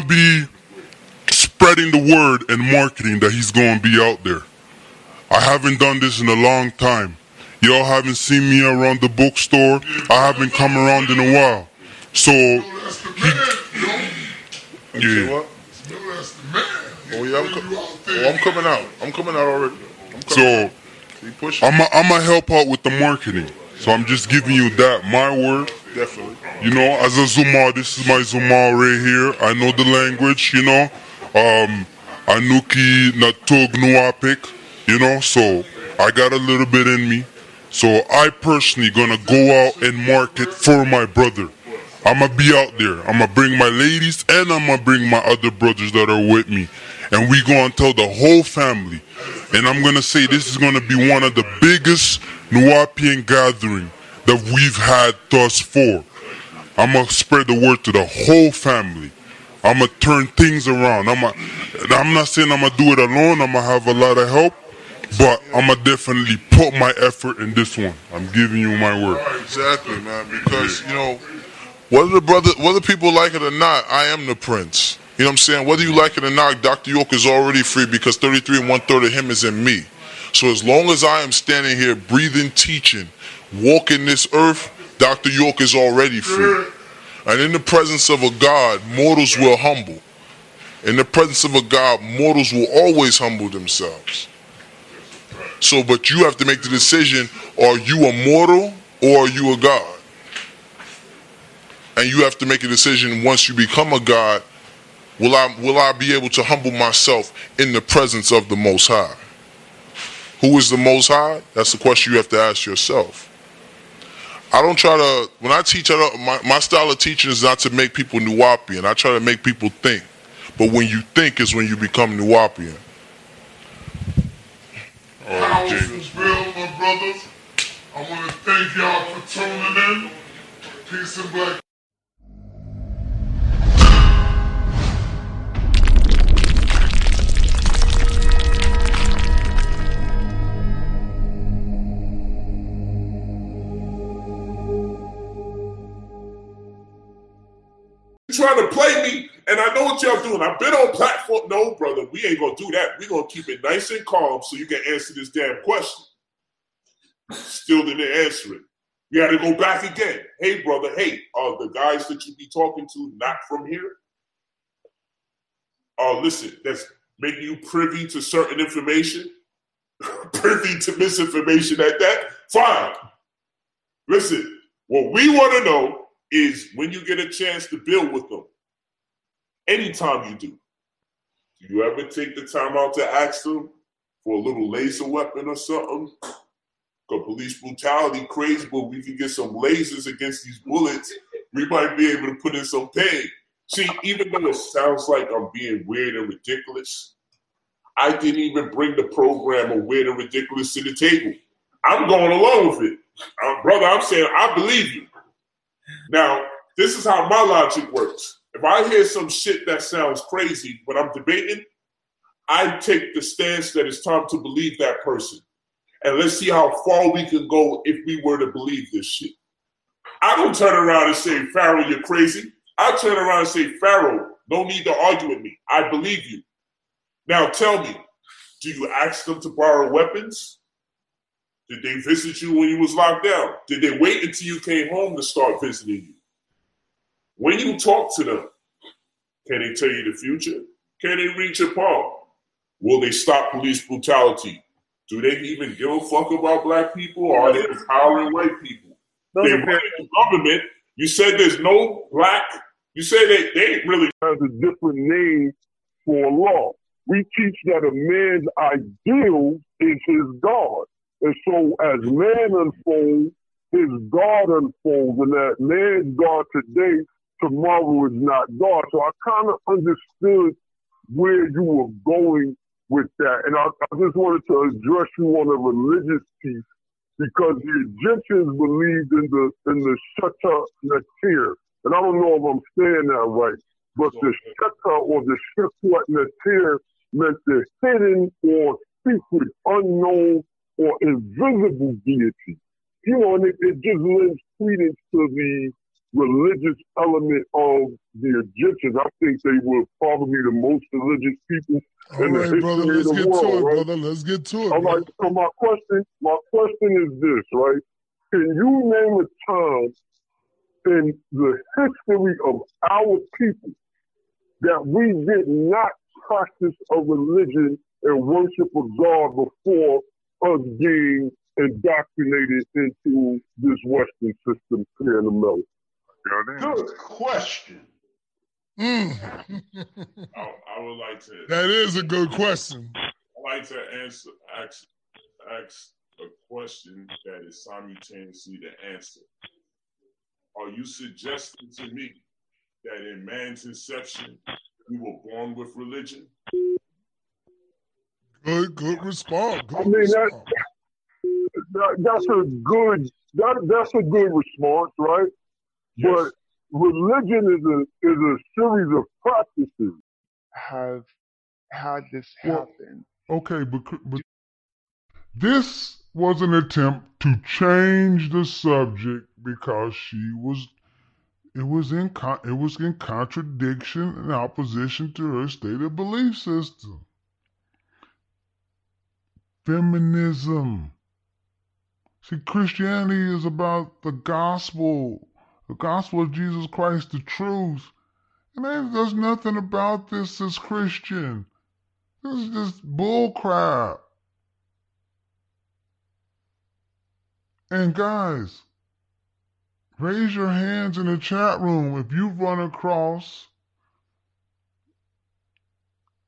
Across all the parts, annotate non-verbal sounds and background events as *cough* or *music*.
gonna be spreading the word and marketing that he's gonna be out there. I haven't done this in a long time. Y'all haven't seen me around the bookstore. I haven't come around in a while. So, he, yeah. Oh yeah, I'm, co- oh, I'm coming out. I'm coming out already. I'm coming So, out. I'm going to help out with the marketing. So, I'm just giving you that, my word. Definitely. You know, as a Zuma, this is my Zuma right here. I know the language, you know. Um, Anuki Natug Nuapik, you know, so I got a little bit in me. So I personally gonna go out and market for my brother. I'ma be out there. I'ma bring my ladies and I'ma bring my other brothers that are with me. And we gonna tell the whole family. And I'm gonna say this is gonna be one of the biggest Nuwaubian gathering that we've had thus far. I'm gonna spread the word to the whole family. I'm gonna turn things around. I'm gonna, I'm not saying I'm gonna do it alone. I'm gonna have a lot of help, but I'm gonna definitely put my effort in this one. I'm giving you my word. Exactly, man. Because you know, whether the brother, whether people like it or not, I am the prince. You know what I'm saying? Whether you like it or not, Dr. York is already free because 33 and one third of him is in me. So as long as I am standing here, breathing, teaching, walking this earth, Dr. York is already free. And in the presence of a God, mortals will humble. In the presence of a God, mortals will always humble themselves. So, but you have to make the decision are you a mortal or are you a God? And you have to make a decision once you become a God will I, will I be able to humble myself in the presence of the Most High? Who is the Most High? That's the question you have to ask yourself. I don't try to, when I teach, I don't, my, my style of teaching is not to make people Nuwaubian. I try to make people think. But when you think is when you become Nuwaubian. Oh, Jay. is real, my brothers. I want to thank y'all for tuning in. Peace and black. Trying to play me, and I know what y'all doing. I've been on platform. No, brother, we ain't gonna do that. we gonna keep it nice and calm so you can answer this damn question. Still didn't answer it. You to go back again. Hey, brother, hey, are the guys that you be talking to not from here? Oh, listen, that's making you privy to certain information, *laughs* privy to misinformation at that. Fine. Listen, what we want to know is when you get a chance to build with them. Anytime you do, do you ever take the time out to ask them for a little laser weapon or something? Because police brutality crazy, but we can get some lasers against these bullets. We might be able to put in some pain. See, even though it sounds like I'm being weird and ridiculous, I didn't even bring the program of weird and ridiculous to the table. I'm going along with it. Um, brother, I'm saying I believe you. Now, this is how my logic works. If I hear some shit that sounds crazy when I'm debating, I take the stance that it's time to believe that person. And let's see how far we can go if we were to believe this shit. I don't turn around and say, Pharaoh, you're crazy. I turn around and say, Pharaoh, no need to argue with me. I believe you. Now tell me, do you ask them to borrow weapons? Did they visit you when you was locked down? Did they wait until you came home to start visiting you? When you talk to them, can they tell you the future? Can they read your palm? Will they stop police brutality? Do they even give a fuck about black people or are they empowering white people? Those they run the government. You said there's no black. You said they, they really has a different name for law. We teach that a man's ideal is his God. And so as man unfolds, his God unfolds, and that man's God today, tomorrow is not God. So I kind of understood where you were going with that. And I, I just wanted to address you on a religious piece because the Egyptians believed in the in the Sheta Natir. And I don't know if I'm saying that right, but the Sheta or the Sheta Natir meant the hidden or secret, unknown or invisible deity. You know, and it, it just lends credence to the religious element of the Egyptians. I think they were probably the most religious people All in the history brother. of Let's the get world, to it, right? brother. Let's get to it. All right. So my question, my question is this, right? Can you name a time in the history of our people that we did not practice a religion and worship of God before us being indoctrinated into this Western system here in America? Good question. Mm. I, *laughs* I would like to. that is a good question. I like to answer ask ask a question that is simultaneously the answer. Are you suggesting to me that in man's inception we were born with religion? Good, good response. Good I mean, that- response. That, that's a good that that's a good response, right? But religion is a is a series of practices. have had this Well- happen. Okay, but, but this was an attempt to change the subject because she was it was in con- it was in contradiction and opposition to her stated belief system. Feminism. See, Christianity is about the gospel, the gospel of Jesus Christ, the truth. And there's, nothing about this that's Christian. This is just bullcrap. And guys, raise your hands in the chat room if you've run across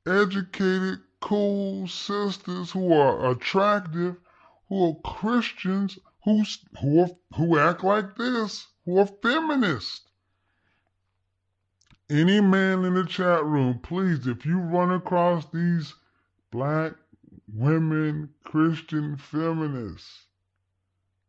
educated, cool sisters who are attractive, who are Christians, who's, who are, who act like this, who are feminists. Any man in the chat room, please, if you run across these black women, Christian feminists,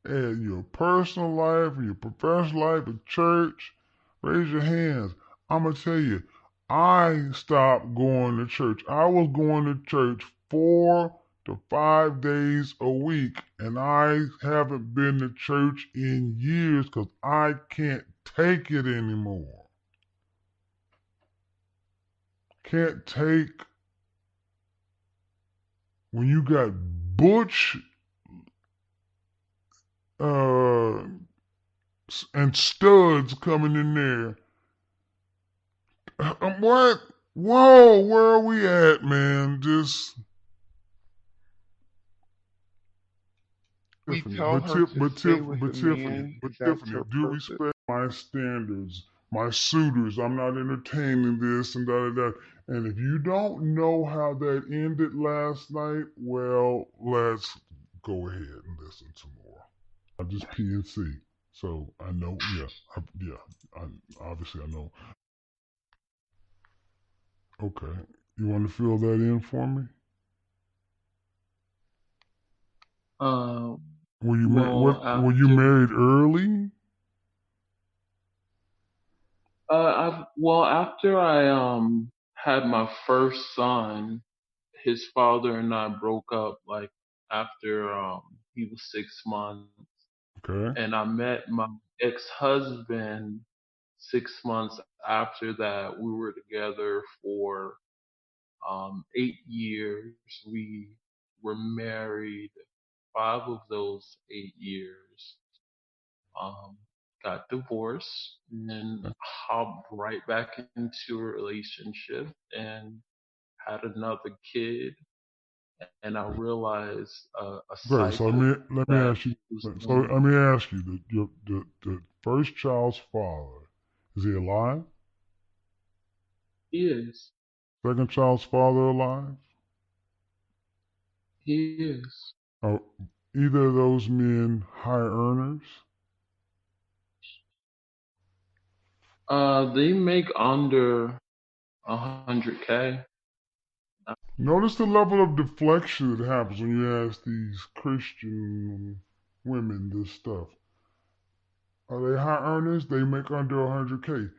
in your personal life, your professional life, at church, raise your hands. I'm going to tell you, I stopped going to church. I was going to church four to five days a week, and I haven't been to church in years because I can't take it anymore. Can't take when you got butch uh, and studs coming in there. *laughs* What? Whoa, where are we at, man? Just. We Tiffany, tell but, her Tip- to but, stay Tip- with but the Tiffany, man, but that's Tiffany, her do purpose. respect my standards, my suitors. I'm not entertaining this and da da da. And if you don't know how that ended last night, well, let's go ahead and listen to more. I'm just PNC, so I know. Yeah, I, yeah. I, obviously, I know. Okay, you want to fill that in for me? Um, Were you Well, what, were you married early? uh, I well after I um had my first son, his father and I broke up like after um he was six months, Okay. and I met my ex husband six months after that. We were together for um eight years. We were married five of those eight years. Um, got divorced and then hopped right back into a relationship and had another kid. And I realized uh, a Great. So let me let me ask you. So let me ask you: the the the first child's father is he alive? He is. Second child's father alive? He is. Are either of those men high earners? Uh, they make under a hundred k. Notice the level of deflection that happens when you ask these Christian women this stuff. Are they high earners? They make under 100K.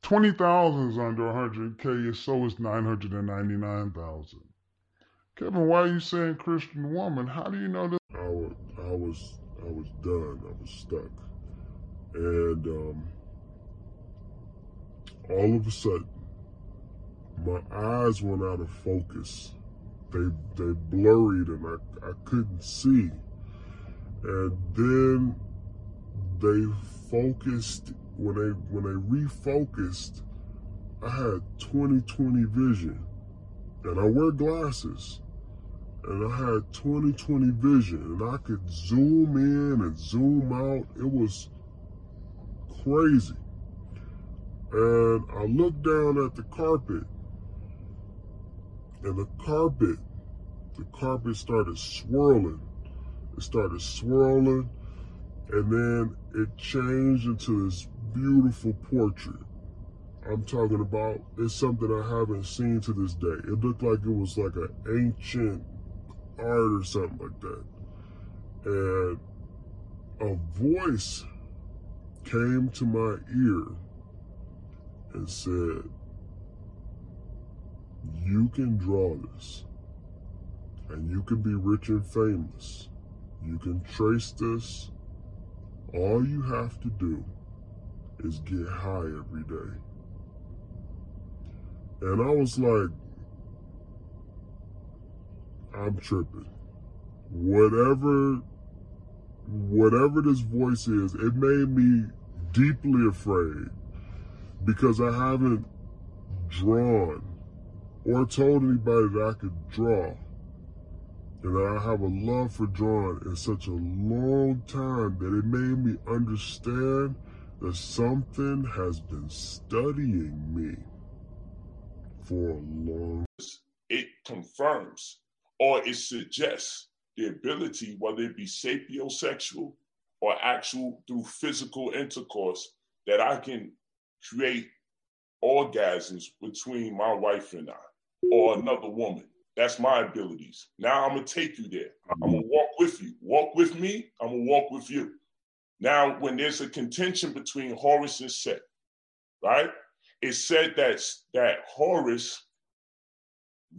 20,000 is under 100K, and so is 999,000. Kevin, why are you saying Christian woman? How do you know that? I was, I was, I was done. I was stuck, and um, all of a sudden, my eyes went out of focus. They they blurred and I, I couldn't see. And then they focused when they when they refocused, I had 20/20 vision. And I wear glasses. And I had 20/20 vision and I could zoom in and zoom out. It was crazy. And I looked down at the carpet and the carpet, the carpet started swirling. It started swirling, and then it changed into this beautiful portrait. I'm talking about, it's something I haven't seen to this day. It looked like it was like an ancient art or something like that. And a voice came to my ear and said, you can draw this and you can be rich and famous. You can trace this. All you have to do is get high every day. And I was like, I'm tripping. Whatever, whatever this voice is, it made me deeply afraid because I haven't drawn or told anybody that I could draw. And I have a love for drawing in such a long time that it made me understand that something has been studying me for a long It confirms or it suggests the ability, whether it be sapiosexual or actual through physical intercourse, that I can create orgasms between my wife and I or another woman. That's my abilities. Now I'm gonna take you there. I'm gonna mm-hmm. walk with you. Walk with me. I'm gonna walk with you. Now, when there's a contention between Horus and Set, right? It said that that Horus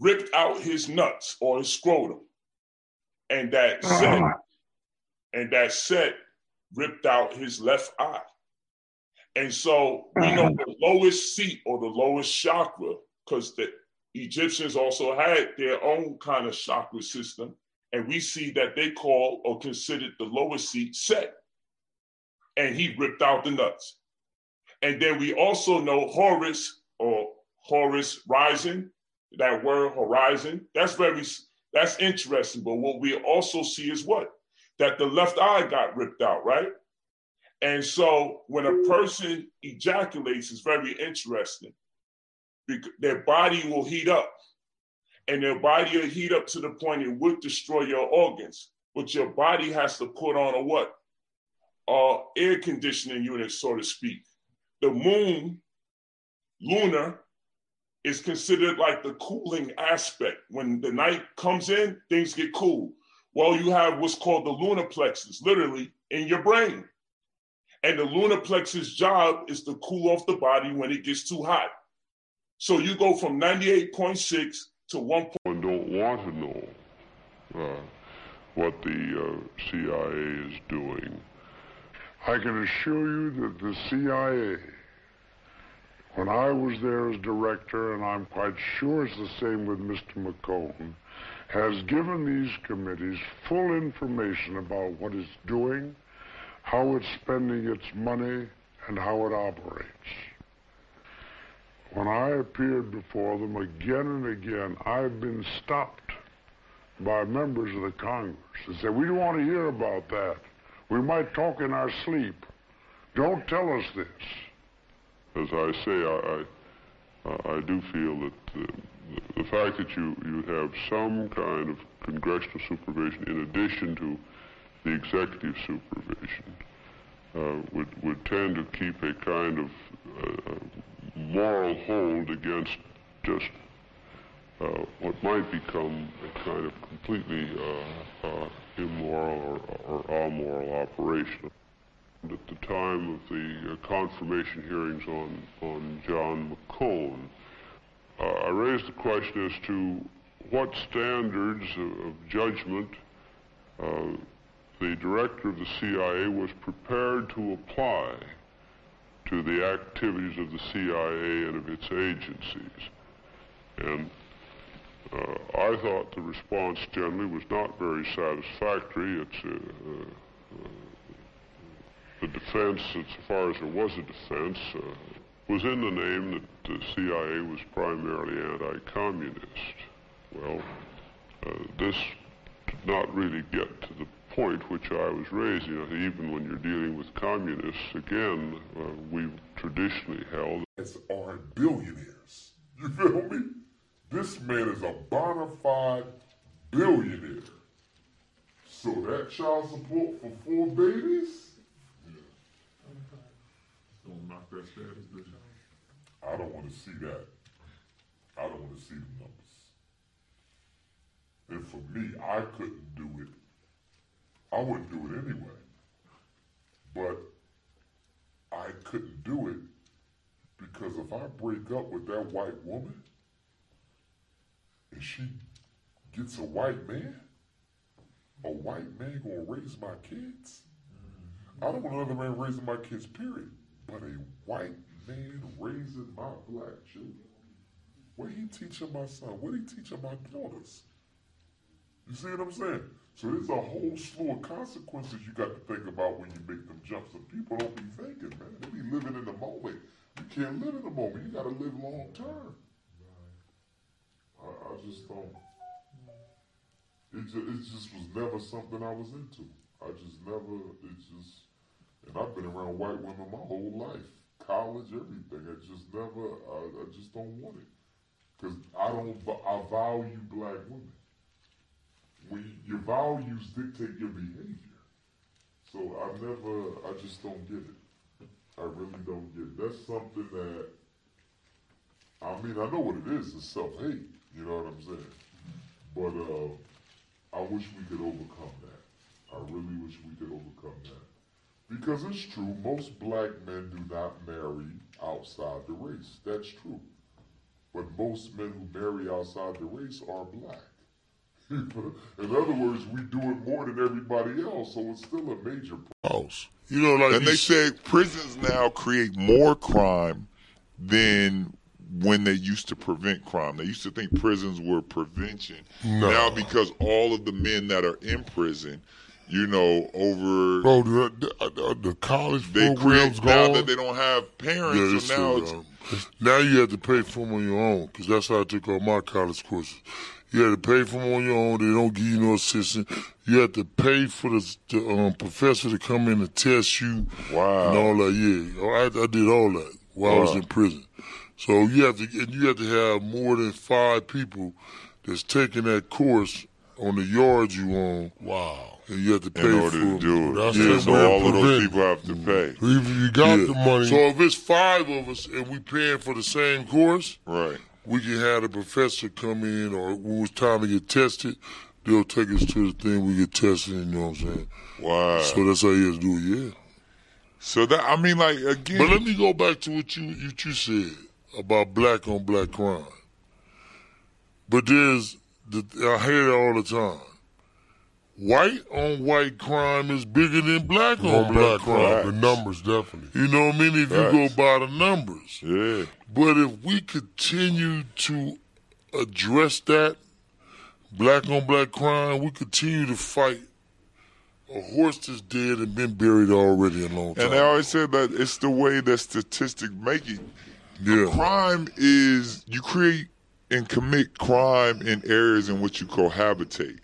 ripped out his nuts or his scrotum, and that oh, Set and that Set ripped out his left eye. And so we know uh-huh. the lowest seat or the lowest chakra, because the Egyptians also had their own kind of chakra system, and we see that they call or considered the lowest seat Set. And he ripped out the nuts. And then we also know Horus or Horus rising, that word horizon. That's very that's interesting. But what we also see is what? That the left eye got ripped out, right? And so when a person ejaculates, it's very interesting. Their body will heat up. And their body will heat up to the point it would destroy your organs. But your body has to put on a what? Uh, air conditioning unit, so to speak. The moon, lunar, is considered like the cooling aspect. When the night comes in, things get cool. Well, you have what's called the lunar plexus, literally in your brain. And the lunar plexus job is to cool off the body when it gets too hot. So you go from 98.6 to 1. and don't want to know uh, what the uh, CIA is doing. I can assure you that the CIA, when I was there as director, and I'm quite sure it's the same with Mr. McCone, has given these committees full information about what it's doing, how it's spending its money, and how it operates. When I appeared before them again and again, I've been stopped by members of the Congress and said, We don't want to hear about that. We might talk in our sleep. Don't tell us this. As I say, I, I, I do feel that uh, the, the fact that you, you have some kind of congressional supervision in addition to the executive supervision uh, would, would tend to keep a kind of uh, moral hold against just uh, what might become a kind of completely uh, uh, immoral or, or amoral operation. And at the time of the uh, confirmation hearings on, on John McCone, uh, I raised the question as to what standards of, of judgment uh, the director of the CIA was prepared to apply to the activities of the CIA and of its agencies. And uh, I thought the response generally was not very satisfactory. It's uh, uh, the defense, as far as there was a defense, uh, was in the name that the CIA was primarily anti-communist. Well, uh, this did not really get to the point which I was raising. Even when you're dealing with communists, again, uh, we've traditionally held as are billionaires. You feel me? This man is a bona fide billionaire. So that child support for four babies? Don't knock that status? I don't want to see that. I don't want to see the numbers. And for me, I couldn't do it. I wouldn't do it anyway. But I couldn't do it because if I break up with that white woman and she gets a white man, a white man gonna raise my kids. I don't want another man raising my kids, period. But a white man raising my black children. What he teaching my son? What he teaching my daughters? You see what I'm saying? So there's a whole slew of consequences you got to think about when you make them jumps. And people don't be thinking, man. They be living in the moment. You can't live in the moment. You got to live long term. I, I just don't. It just, it just was never something I was into. I just never. It just. And I've been around white women my whole life, college, everything. I just never. I, I just don't want it because I don't. I value black women when your values dictate your behavior. So I never, I just don't get it. I really don't get it. That's something that, I mean, I know what it is. It's self-hate. You know what I'm saying? But uh, I wish we could overcome that. I really wish we could overcome that. Because it's true, most black men do not marry outside the race. That's true. But most men who marry outside the race are black. In other words, we do it more than everybody else, so it's still a major problem. You know, like and they said prisons now create more crime than when they used to prevent crime. They used to think prisons were prevention. No. Now, because all of the men that are in prison, you know, over bro, the, the, uh, uh, the college they programs create now gone. that they don't have parents, it's so now true, uh, it's. Now you have to pay for them on your own, because that's how I took all my college courses. You have to pay for them on your own. They don't give you no assistance. You have to pay for the, the um, professor to come in and test you. Wow. And all that. Yeah, I, I did all that while I was in prison. So you have to and you have to have more than five people that's taking that course on the yard you on. Wow. And you have to pay for in order for to do it. That's yeah, so all of those people have to pay. If you got Yeah. the money, So if it's five of us and we paying for the same course, Right. We can have a professor come in, or when it's time to get tested, they'll take us to the thing we get tested. You know what I'm saying? Wow. So that's how you have to do it. Yeah. So that I mean, like again, But let me go back to what you what you said about black on black crime. But there's the I hear it all the time. White on white crime is bigger than black on, on black, black crime. crime, the numbers definitely. You know what I mean? If you go by the numbers. yeah, But if we continue to address that black on black crime, we continue to fight a horse that's dead and been buried already a long time. and I always said that it's the way that statistics make it. yeah. Crime is you create and commit crime in areas in which you cohabitate.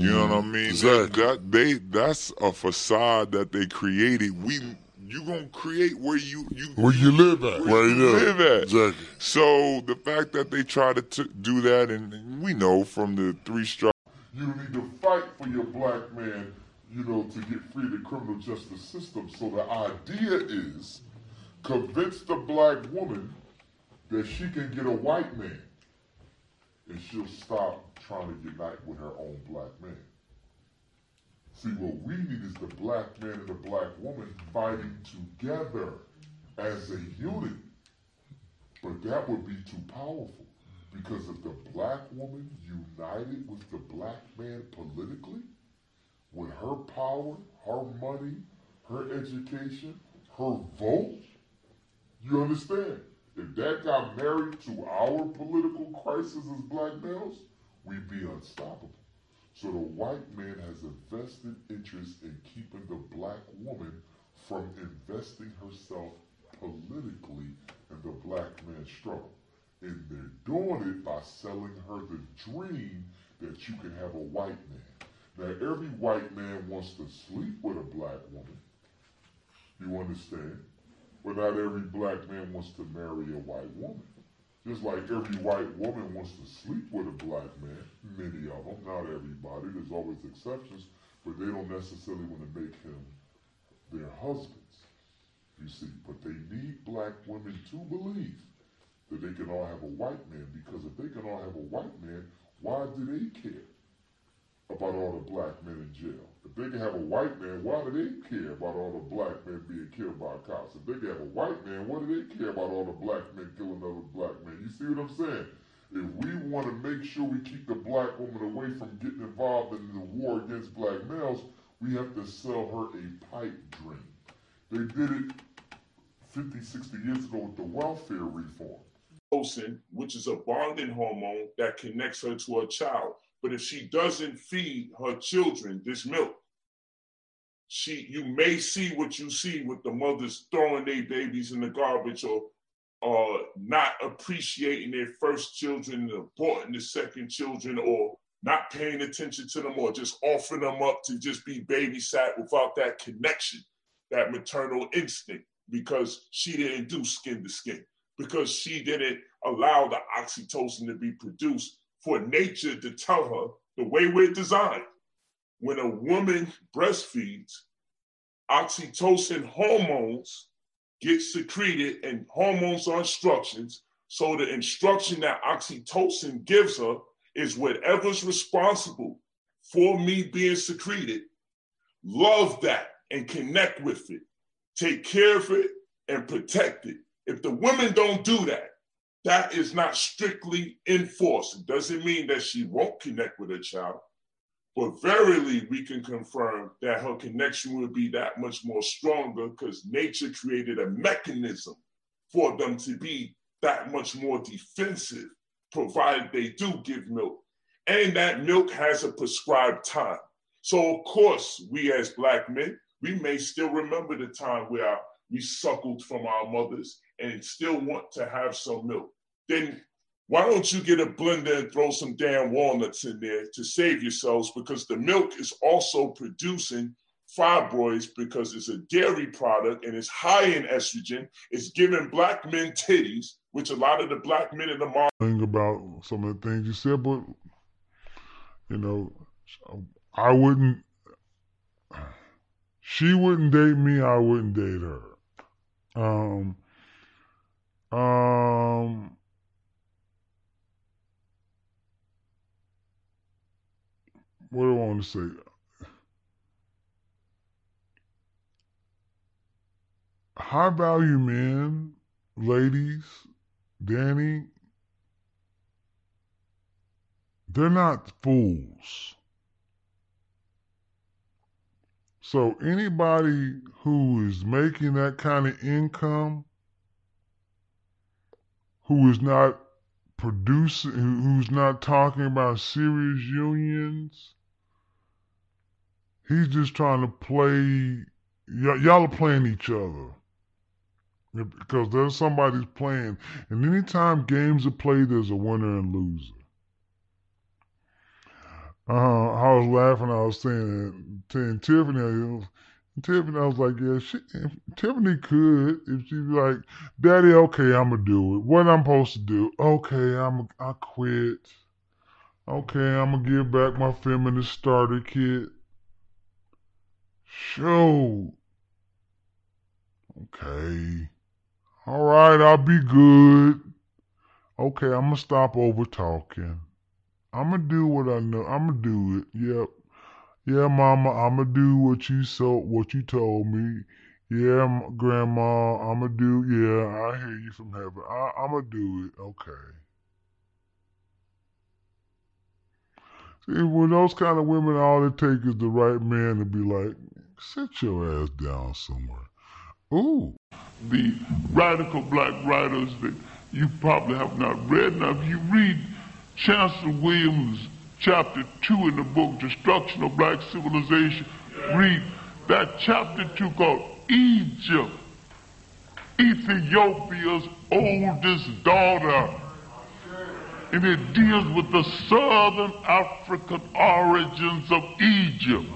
You know what I mean? Mm-hmm. Exactly. That, that they that's a facade that they created. We you gonna create where you you Where you live at. where Right you there. live at. Exactly. So the fact that they try to t- do that, and we know from the three strikes. You need to fight for your black man, you know, to get free of the criminal justice system. So the idea is convince the black woman that she can get a white man and she'll stop trying to unite with her own black man. See, what we need is the black man and the black woman fighting together as a unit. But that would be too powerful. Because if the black woman united with the black man politically, with her power, her money, her education, her vote, You understand? If that got married to our political crisis as black males, we'd be unstoppable. So the white man has a vested interest in keeping the black woman from investing herself politically in the black man's struggle. And they're doing it by selling her the dream that you can have a white man. Now, every white man wants to sleep with a black woman. You understand? But not every black man wants to marry a white woman. Just like every white woman wants to sleep with a black man, many of them, not everybody, there's always exceptions, but they don't necessarily want to make him their husbands, you see. But they need black women to believe that they can all have a white man, because if they can all have a white man, why do they care about all the black men in jail? If they can have a white man, why do they care about all the black men being killed by cops? If they can have a white man, what do they care about all the black men killing other black men? You see what I'm saying? If we want to make sure we keep the black woman away from getting involved in the war against black males, we have to sell her a pipe dream. They did it 50, 60 years ago with the welfare reform. oxytocin, which is a bonding hormone that connects her to her child. But if she doesn't feed her children this milk, she you may see what you see with the mothers throwing their babies in the garbage or or not appreciating their first children aborting the second children or not paying attention to them or just offering them up to just be babysat without that connection, that maternal instinct, because she didn't do skin to skin, because she didn't allow the oxytocin to be produced for nature to tell her the way we're designed. When a woman breastfeeds, oxytocin hormones get secreted and hormones are instructions. So the instruction that oxytocin gives her is whatever's responsible for me being secreted. Love that and connect with it. Take care of it and protect it. If the women don't do that, that is not strictly enforced. It doesn't mean that she won't connect with her child, but verily we can confirm that her connection will be that much more stronger because nature created a mechanism for them to be that much more defensive, provided they do give milk. And that milk has a prescribed time. So, of course, we as Black men, we may still remember the time where we suckled from our mothers and still want to have some milk. Then why don't you get a blender and throw some damn walnuts in there to save yourselves? Because the milk is also producing fibroids because it's a dairy product and it's high in estrogen. It's giving black men titties, which a lot of the black men in the market Think about some of the things you said, but you know, I wouldn't. She wouldn't date me. I wouldn't date her. Um. Um. What do I want to say? High value men, ladies, Danny, they're not fools. So anybody who is making that kind of income, who is not producing, who's not talking about serious unions, he's just trying to play. y- y'all are playing each other. Because there's somebody's playing, and anytime games are played, there's a winner and loser. Uh, I was laughing. I was saying, saying Tiffany, Tiffany, I was like, yeah, she, if Tiffany could if she be like, Daddy, okay, I'm gonna do it. What I'm supposed to do? Okay, I'm I quit. Okay, I'm gonna give back my feminist starter kit. Show. Okay. All right, I'll be good. Okay, I'm gonna stop over talking. I'm gonna do what I know. I'm gonna do it. Yep. Yeah, Mama, I'm gonna do what you so what you told me. Yeah, Grandma, I'm gonna do. Yeah, I hear you from heaven. I, I'm gonna do it. Okay. See, with those kind of women, all it takes is the right man to be like, sit your ass down somewhere. Ooh. the radical black writers that you probably have not read. Now, if you read Chancellor Williams' chapter 2 in the book Destruction of Black Civilization, read that chapter 2 called Egypt, Ethiopia's oldest daughter. And it deals with the southern African origins of Egypt.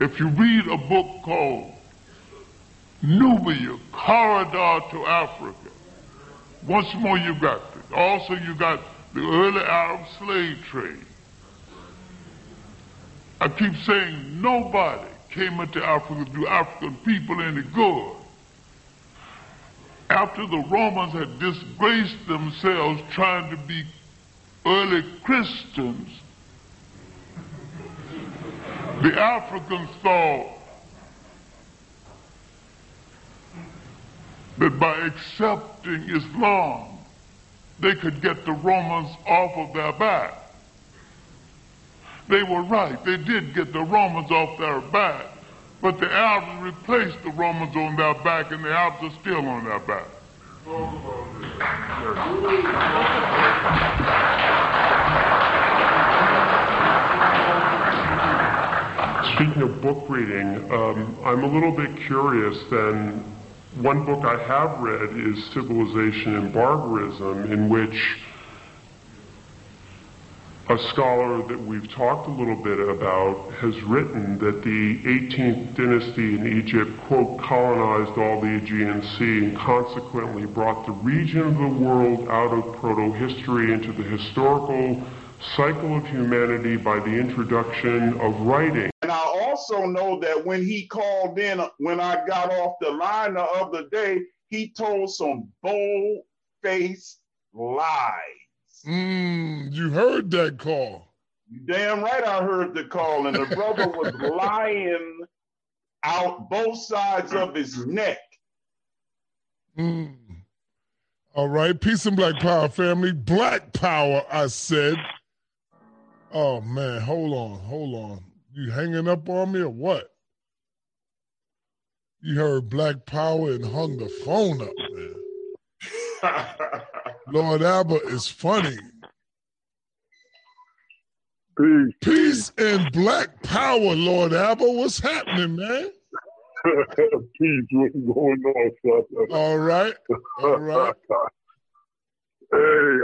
If you read a book called Nubia, Corridor to Africa, once more you got it. Also you got the early Arab slave trade. I keep saying nobody came into Africa to do African people any good. After the Romans had disgraced themselves trying to be early Christians, the Africans thought that by accepting Islam, they could get the Romans off of their back. They were right. They did get the Romans off their back. But the Arabs replaced the Romans on their back, and the Arabs are still on their back. Speaking of book reading, um, I'm a little bit curious then. One book I have read is Civilization and Barbarism, in which a scholar that we've talked a little bit about has written that the 18th dynasty in Egypt, quote, colonized all the Aegean Sea and consequently brought the region of the world out of proto-history into the historical cycle of humanity by the introduction of writing. And I also know that when he called in, when I got off the line the other day, he told some bold faced lies. Mm, you heard that call. Damn right I heard the call, and the brother was *laughs* lying out both sides of his neck. Mm. All right, peace and black power, family. Black power, I said. Oh man, hold on, hold on. You hanging up on me or what? You heard black power and hung the phone up, man. *laughs* Lord Albert is funny. Peace. Peace and black power, Lord Albert. What's happening, man? *laughs* Peace. What's going on, son? All right. All right. *laughs* Hey,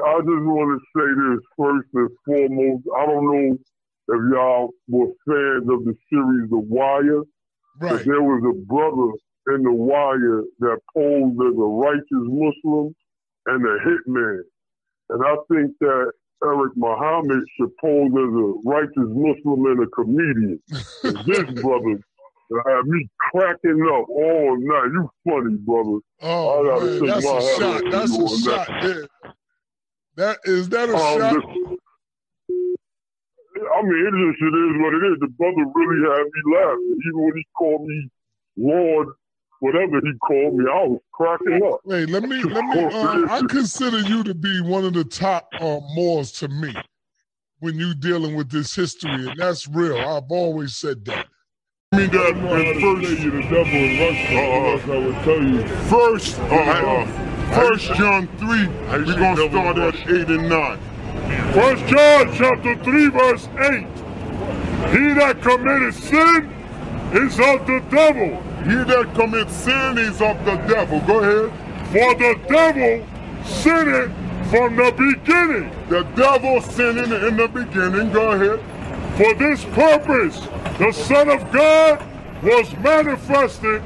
I just want to say this first and foremost. I don't know if y'all were fans of the series The Wire, but Right. there was a brother in The Wire that posed as a righteous Muslim and a hitman. And I think that Eric Muhammad should pose as a righteous Muslim and a comedian. And *laughs* this brother had me cracking up all night. You funny, brother. Oh, I gotta man, that's my a shot. That's a shot. that. Yeah. That is that a Um, shot? I mean, it just it is what it is. The brother really had me laughing. Even when he called me Lord, whatever he called me, I was cracking up. Hey, let me let me. Uh, I consider you to be one of the top uh, Moors to me when you dealing with this history, and that's real. I've always said that. I mean that when first you the devil in Russia, uh, I would tell you. first uh, uh, first John three, we're gonna start at eight and nine. First John chapter three verse eight. He that committeth sin is of the devil. He that commits sin is of the devil. Go ahead. For the devil sinned from the beginning. The devil sinning in the beginning. Go ahead. For this purpose, the Son of God was manifested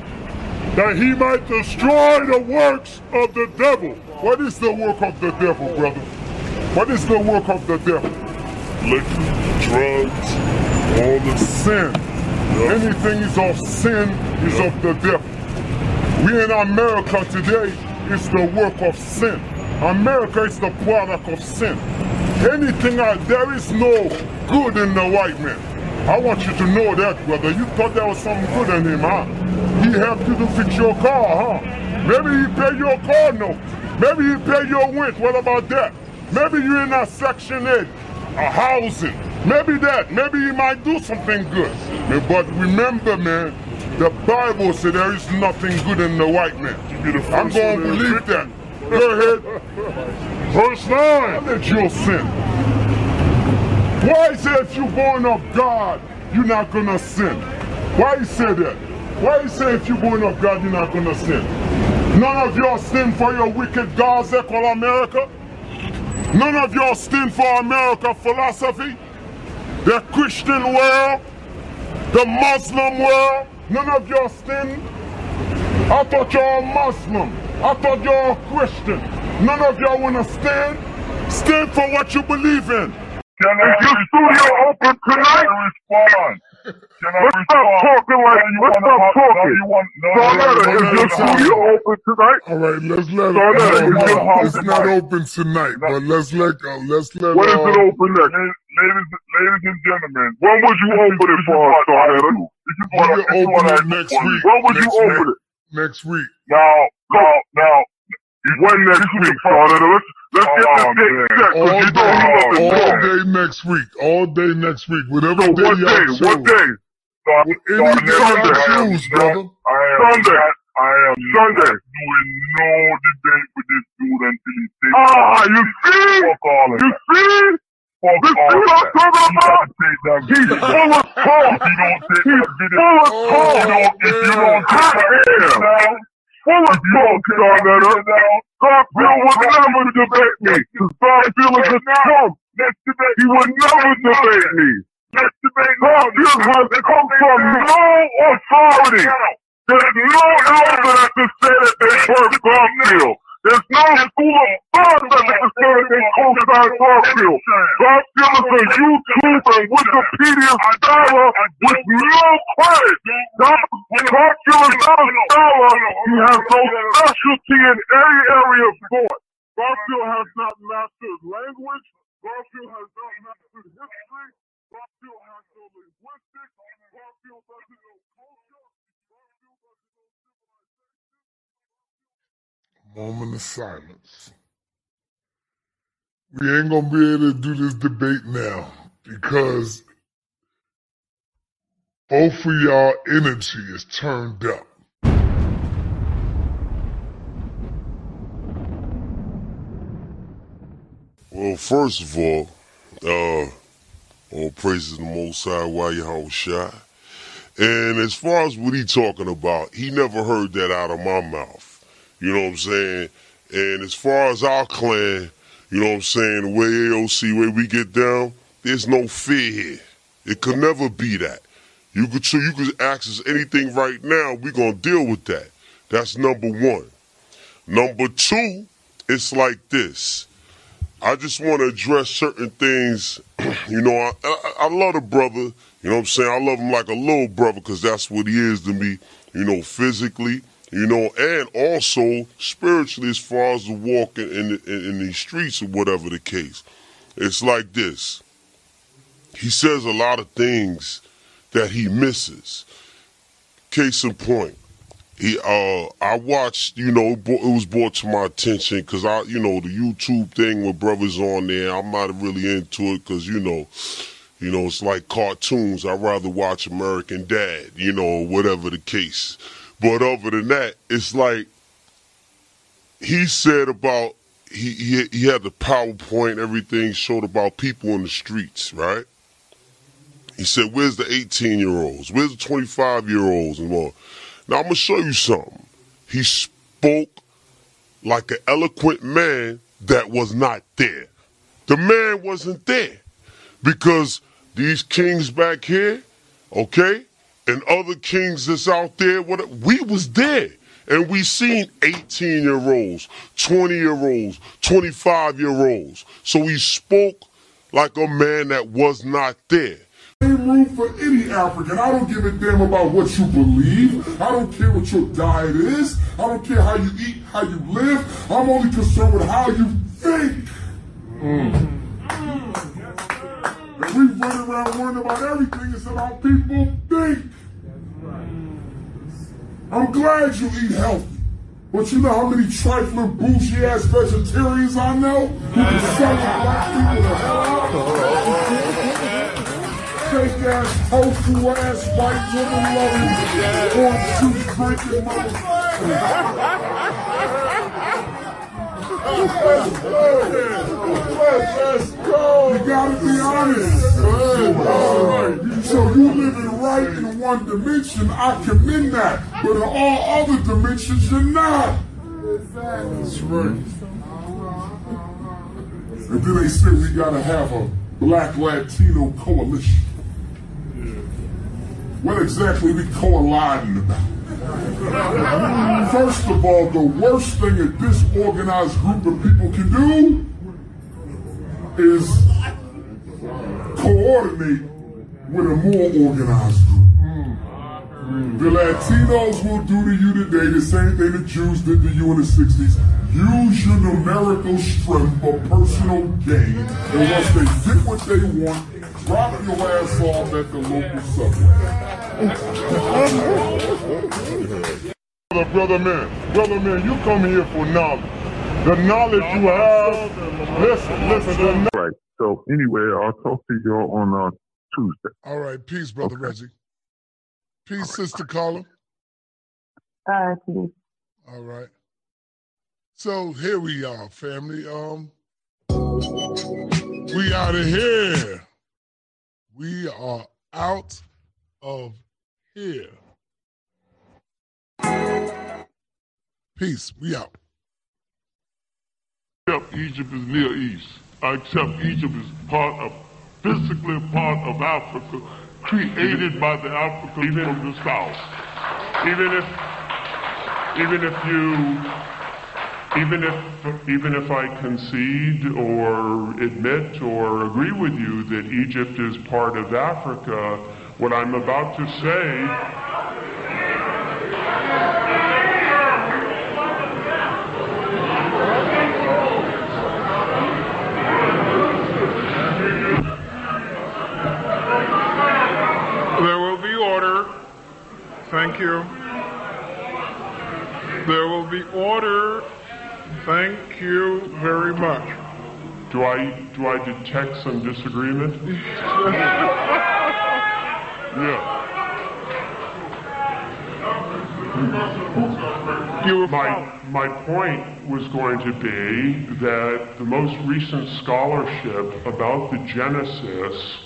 that he might destroy the works of the devil. What is the work of the devil, brother? What is the work of the devil? Liquor, drugs, all the sin. Anything is of sin is of the devil. We in America today is the work of sin. America is the product of sin. Anything out there is no good in the white man. I want you to know that, brother. You thought there was something good in him, huh? He helped you to fix your car, huh? Maybe he paid your car note. Maybe he paid your rent. What about that? Maybe you in a section 8, a housing. Maybe that. Maybe he might do something good. But remember, man, The Bible said there is nothing good in the white man. I'm going to believe that. Go ahead. Verse 9. Let your sin. Why he said if you're born of God, you're not going to sin? Why he said that? Why he say if you're born of God, you're not going to sin? None of y'all sin for your wicked gods they call America. None of y'all sin for America philosophy. The Christian world, the Muslim world, none of y'all sin. I thought y'all Muslim. I thought y'all Christian. None of y'all want to stand. Stand for what you believe in. Can I your studio open tonight? respond? Can I let's stop talking like you let's stop talking. Sarnetta, is your studio open tonight? All right, let's let it. Sarnetta, no, it's not open tonight, but let's let go. Let's let. Go. When is uh, it open next? Ladies, ladies and gentlemen, when would you open it for us, Sarnetta? If you if you open it next one. week. When would you open it? Next week. Now, now, now, when next week, Sarnetta? Let's, let's get Oh, this date set, All you day, you all day next week. All day next week. Whatever So day what y'all day? choose. What day? Any day y'all choose, brother. Sunday. I am Sunday. doing no debate with this dude until he takes Ah, you see? Fuck all of you see? Fuck this all dude I'm talking about? He's full of talk. If you don't take He's full of talk. You don't, if you don't take that down, full of talk, Sarnetta. Garfield would never debate me. Garfield is a chump. He would never debate me. Garfield has come from no authority. There's no elder that can say that they birthed Garfield. There's no school of thought that say that they co-signed Garfield. Garfield is a YouTube and Wikipedia scholar with no credit. Garfield is not a scholar. He has no specialty in any area of thought. Garfield has not mastered language. Garfield has not mastered history. Garfield has no linguistics. Garfield doesn't Moment of silence. We ain't gonna be able to do this debate now because both of y'all energy is turned up. Well, first of all, uh, all praises to the Most High while your shy. And as far as what he talking about, he never heard that out of my mouth. You know what I'm saying? And as far as our clan, you know what I'm saying, the way AOC, way we get down, there's no fear here. It could never be that. You could so you could us anything right now, we're gonna deal with that. That's number one. Number two, it's like this. I just want to address certain things. *clears throat* you know, I, I, I love the brother. You know what I'm saying? I love him like a little brother because that's what he is to me, you know, physically, you know, and also spiritually as far as the walk in, in, in, in these streets or whatever the case. It's like this. He says a lot of things that he misses. Case in point, he uh I watched, you know, it it was brought to my attention because I, you know, the YouTube thing with brothers on there, I'm not really into it because you know, you know, it's like cartoons. I'd rather watch American Dad, you know, whatever the case. But other than that, it's like he said about he he, he had the PowerPoint, everything showed about people in the streets, right? He said, "Where's the 18 year olds? Where's the 25 year olds?" And all. Now I'm gonna show you something. He spoke like an eloquent man that was not there. The man wasn't there because these kings back here, okay, and other kings that's out there, what we was there. And we seen 18 year olds, 20 year olds, 25 year olds. So he spoke like a man that was not there. Same room for any African. I don't give a damn about what you believe. I don't care what your diet is. I don't care how you eat, how you live. I'm only concerned with how you think. Mm. Mm. And we run around worrying about everything It's about people think. I'm glad you eat healthy. But you know how many trifling bougie ass vegetarians I know who can sell the black people the hell out? of Fake ass, tofu ass, white woman loving, orange juice drinking motherfucker. Let's go. You gotta be honest. Alright. So you living right in one dimension, I commend that. But in all other dimensions, you're not. That's right. And then they said we gotta have a black Latino coalition. What exactly we colliding about? Mm, first of all, the worst thing a disorganized group of people can do is coordinate with a more organized group. Mm. The Latinos will do to you today the same thing the Jews did to you in the 60s. Use your numerical strength for personal gain. And once they get what they want, drop your ass off at the local subway. *laughs* Brother, brother man, brother man, you come here for knowledge. The knowledge you have, listen, listen, the Right. So anyway, I'll talk to you all on uh, Tuesday. All right, peace, brother Reggie. Peace, sister Carla. Uh, please. All right. So here we are, family. Um, we out of here. We are out of here. Peace. We out. accept Egypt is Near East. I accept Egypt is part of, physically part of Africa, created by the Africans from the South. even if even if you even if even if I concede or admit or agree with you that Egypt is part of Africa, what I'm about to say There will be order. Thank you. There will be order. Thank you very much. Do I do I detect some disagreement? *laughs* yeah. my, my point was going to be that the most recent scholarship about the genesis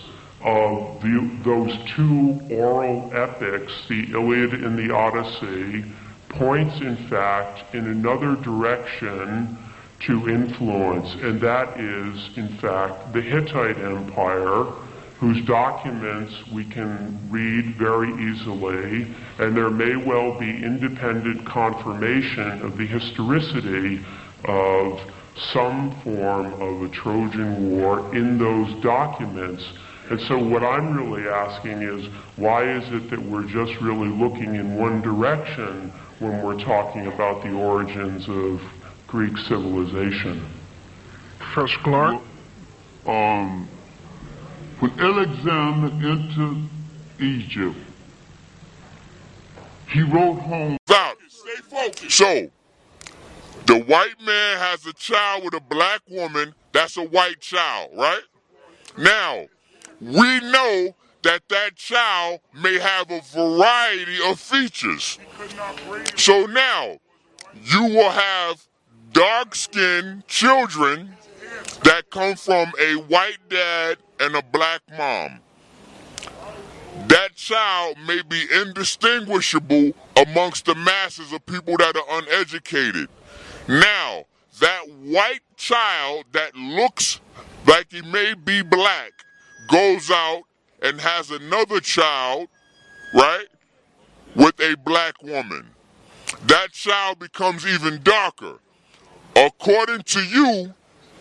of the, those two oral epics, the Iliad and the Odyssey, points in fact in another direction to influence, and that is in fact the Hittite Empire, whose documents we can read very easily, and there may well be independent confirmation of the historicity of some form of a Trojan War in those documents. And so what I'm really asking is, why is it that we're just really looking in one direction when we're talking about the origins of Greek civilization? Professor Clark? Um, when Alexander entered Egypt, he wrote home. Stop. Stay focused. So, the white man has a child with a black woman. That's a white child, right? Now, we know that that child may have a variety of features. So now, you will have dark skinned children that come from a white dad and a black mom. That child may be indistinguishable amongst the masses of people that are uneducated. Now, that white child that looks like he may be black goes out and has another child, right, with a black woman. That child becomes even darker. According to you,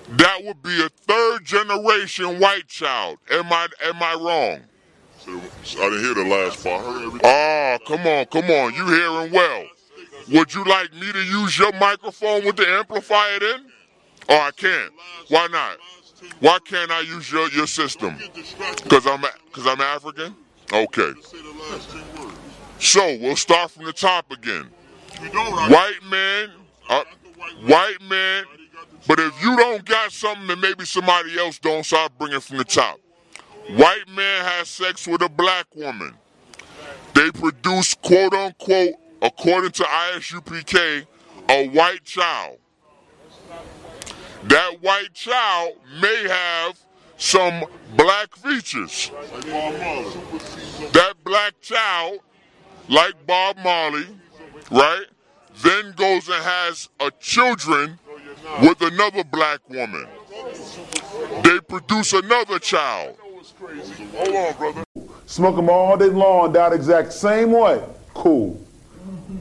that would be a third generation white child. Am I am I wrong? I didn't hear the last part. I heard everything. Oh, come on, come on. You hearing well. Would you like me to use your microphone with the amplifier then? Oh, I can't. Why not? Why can't I use your, your system? Because I'm because I'm African. Okay. So we'll start from the top again. White man, uh, white man. But if you don't got something, then maybe somebody else don't. So I bring it from the top. white man has sex with a black woman. They produce, quote unquote, according to ISUPK, a white child. That white child may have some black features. That black child, like Bob Marley, right, then goes and has a children with another black woman. They produce another child. Hold on, brother. Smoke them all day long, die the exact same way. Cool.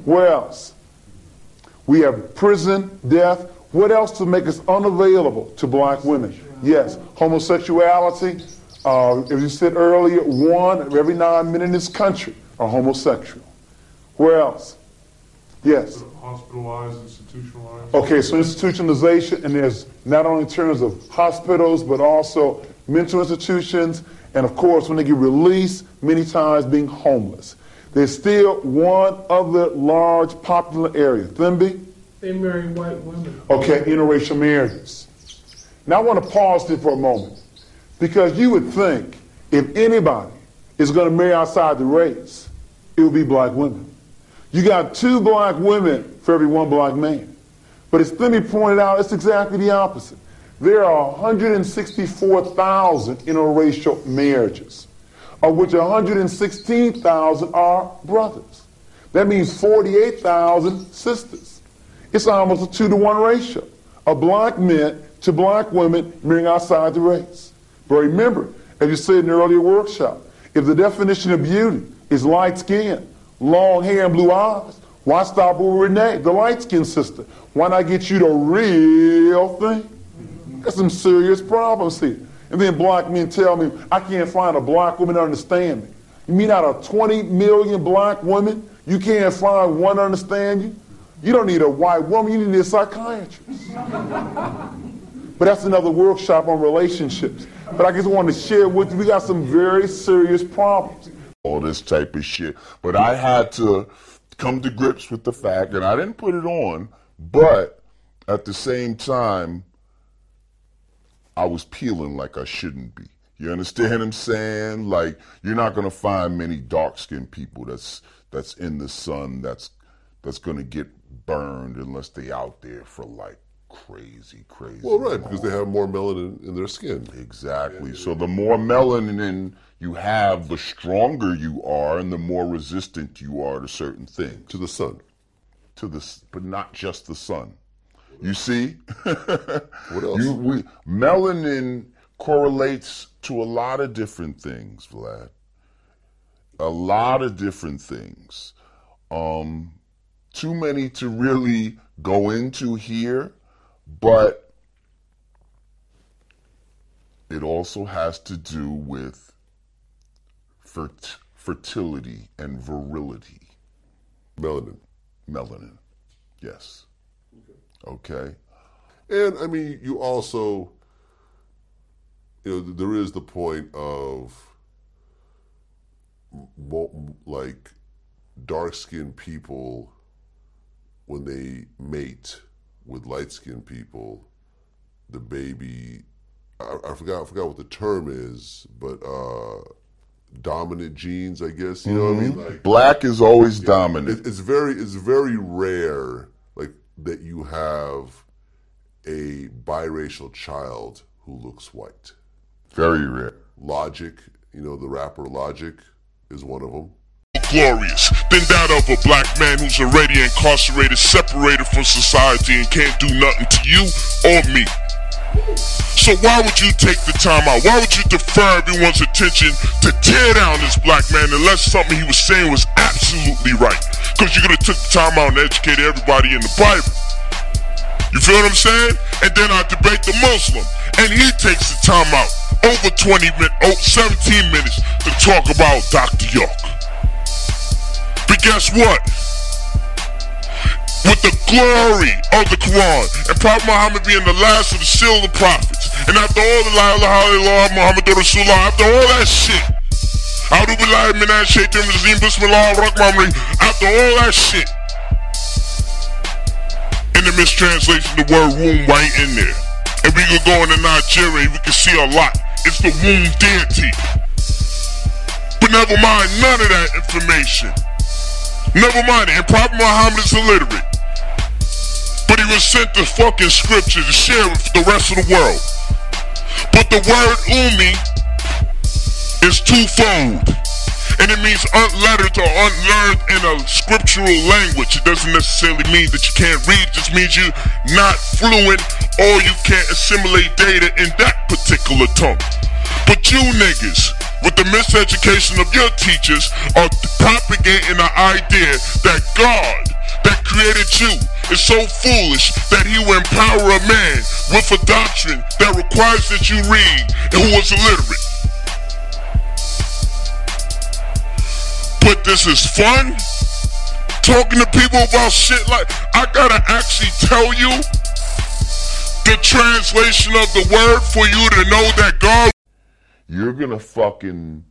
Where else? We have prison, death. What else to make us unavailable to black women? Yes, homosexuality. Uh, as you said earlier, one of every nine men in this country are homosexual. Where else? Yes. Hospitalized, institutionalized. Okay, so institutionalization, and there's not only in terms of hospitals, but also mental institutions, and of course, when they get released, many times being homeless. There's still one other large popular area. Thimby? They marry white women. Okay, interracial marriages. Now I want to pause there for a moment because you would think if anybody is going to marry outside the race, it would be black women. You got two black women for every one black man. But as Thimmy pointed out, it's exactly the opposite. There are 164,000 interracial marriages, of which 116,000 are brothers. That means 48,000 sisters. It's almost a two to one ratio of black men to black women marrying outside the race. But remember, as you said in the earlier workshop, if the definition of beauty is light skin, long hair, and blue eyes, why stop with Renee, the light skinned sister? Why not get you the real thing? There's some serious problems here. And then black men tell me, I can't find a black woman to understand me. You mean out of 20 million black women, you can't find one to understand you? You don't need a white woman, you need a psychiatrist. but that's another workshop on relationships. But I just wanted to share with you, we got some very serious problems. All this type of shit. But I had to come to grips with the fact, and I didn't put it on, but at the same time, I was peeling like I shouldn't be. You understand what I'm saying? Like you're not gonna find many dark skinned people that's that's in the sun that's that's gonna get burned unless they out there for like crazy, crazy. Well, right, because they have more melanin in their skin. Exactly. So the more melanin you have, the stronger you are, and the more resistant you are to certain things. To the sun. To the, but not just the sun. You see? *laughs* what else? You, we, melanin correlates to a lot of different things, Vlad. A lot of different things. Um, too many to really go into here, but it also has to do with fert- fertility and virility. Melanin. Melanin, yes. Okay. And I mean, you also, you know, there is the point of like dark skinned people when they mate with light skinned people, the baby, I, I forgot, I forgot what the term is, but uh, dominant genes, I guess. You know what I mean? Mhm. Black is always dominant. It, it's very, it's very rare, like that you have a biracial child who looks white. Very rare. Logic, you know, the rapper Logic is one of them. glorious than that of a black man who's already incarcerated, separated from society, and can't do nothing to you or me. So why would you take the time out? Why would you defer everyone's attention to tear down this black man unless something he was saying was absolutely right? Because you could have took the time out and educated everybody in the Bible. You feel what I'm saying? And then I debate the Muslim, and he takes the time out over 20 minutes, oh, 17 minutes to talk about Dr. York. But guess what? With the glory of the Quran and Prophet Muhammad being the last of the seal of the prophets, and after all the La ilaha illallah Muhammad Rasulullah, after all that shit, A'udhu billahi minash shaitan rajim, bismillah ar-Rahman ar-Rahim, after all that shit, in the mistranslation, the word womb right in there. And we could go into Nigeria, we can see a lot. It's the womb deity. But never mind none of that information. Never mind it. And Prophet Muhammad is illiterate. But he was sent the fucking scripture to share with the rest of the world. But the word umi is twofold. And it means unlettered or unlearned in a scriptural language. It doesn't necessarily mean that you can't read, it just means you're not fluent or you can't assimilate data in that particular tongue. But you niggas, with the miseducation of your teachers, are propagating the idea that God that created you is so foolish that he will empower a man with a doctrine that requires that you read and who is illiterate. But this is fun. Talking to people about shit like I gotta actually tell you the translation of the word for you to know that God You're gonna fucking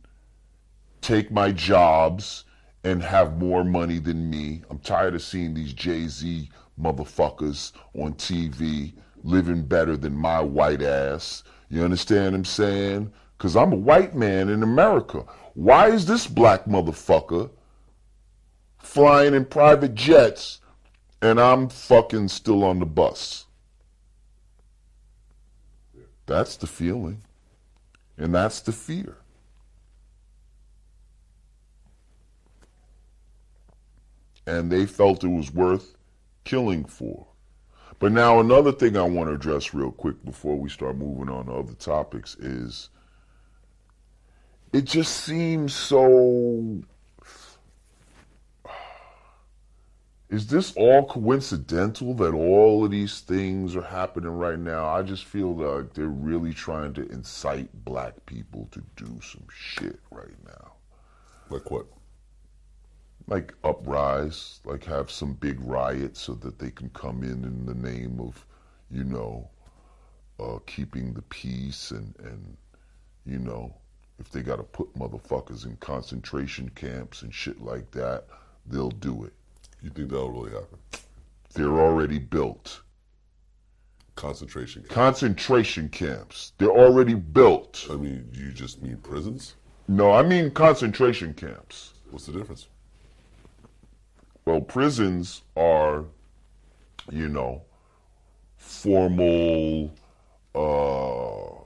take my jobs and have more money than me. I'm tired of seeing these Jay Z motherfuckers on TV living better than my white ass. You understand what I'm saying? Because I'm a white man in America. Why is this black motherfucker flying in private jets and I'm fucking still on the bus? That's the feeling. And that's the fear. And they felt it was worth killing for. But now, another thing I want to address real quick before we start moving on to other topics is it just seems so. *sighs* Is this all coincidental that all of these things are happening right now? I just feel like they're really trying to incite black people to do some shit right now. Like what? Like uprise, like have some big riot so that they can come in in the name of, you know, uh, keeping the peace and, and, you know, if they got to put motherfuckers in concentration camps and shit like that, they'll do it. You think that'll really happen? They're already built. Concentration camps. Concentration camps. They're already built. I mean, you just mean prisons? No, I mean concentration camps. What's the difference? Well, prisons are, you know, formal, uh,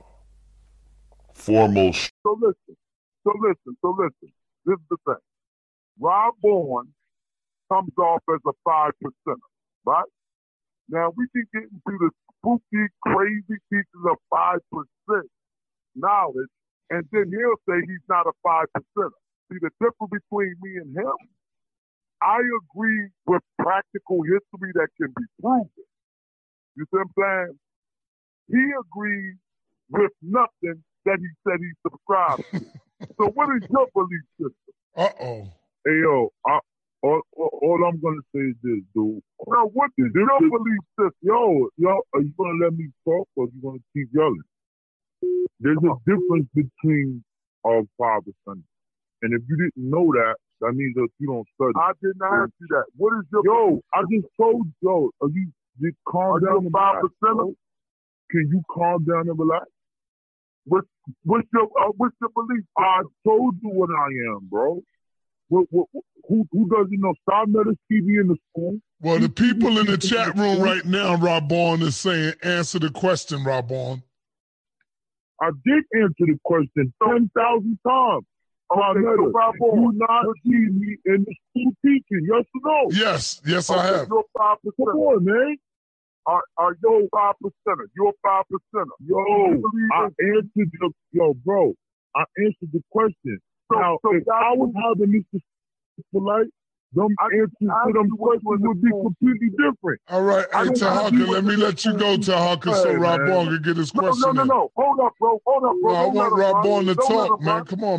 formal. Sh- So listen, so listen, so listen. This is the thing. Rob Bourne comes off as a five percenter, right? Now we can get into the spooky, crazy teachings of five percent knowledge, and then he'll say he's not a five percenter. See the difference between me and him? I agree with practical history that can be proven. You see what I'm saying? He agrees with nothing that he said he subscribed to. *laughs* so what is your belief system? Uh oh. Hey yo, I, all, all, all I'm gonna say is this, dude. Now what is your belief system? Yo, yo, are you gonna let me talk or you gonna keep yelling? There's a difference between our father son. And if you didn't know that, that means that you don't study. I didn't ask you that. What is your Yo, I just told you, yo, are you, you calm down and five percent? Can you calm down and relax? What, what's your uh, what's your belief? I told you what I am, bro. What, what, who who doesn't know? Stop letting TV in the school. Well, the people in the chat room right now, Rabon, is saying, answer the question, Rabon. I did answer the question ten thousand times. Okay, so Rob, you not see me in the school teaching? Yes or no? Yes, yes, I Okay, have. You're five percent. Come on, man. Are, are you five percenter? You're a five percenter. Yo, I answered your yo, bro. I answered the question. now, if I was having Mr. Polite, them answers to them questions would be completely different. All right, I hey, Tahaka, let me let you go, Tahaka, so Hey, man. Rabon can get his No, question no, no, in. no. Hold up, bro. Hold up, bro. No, I want Rob him run. Rabon to talk, man. Come on,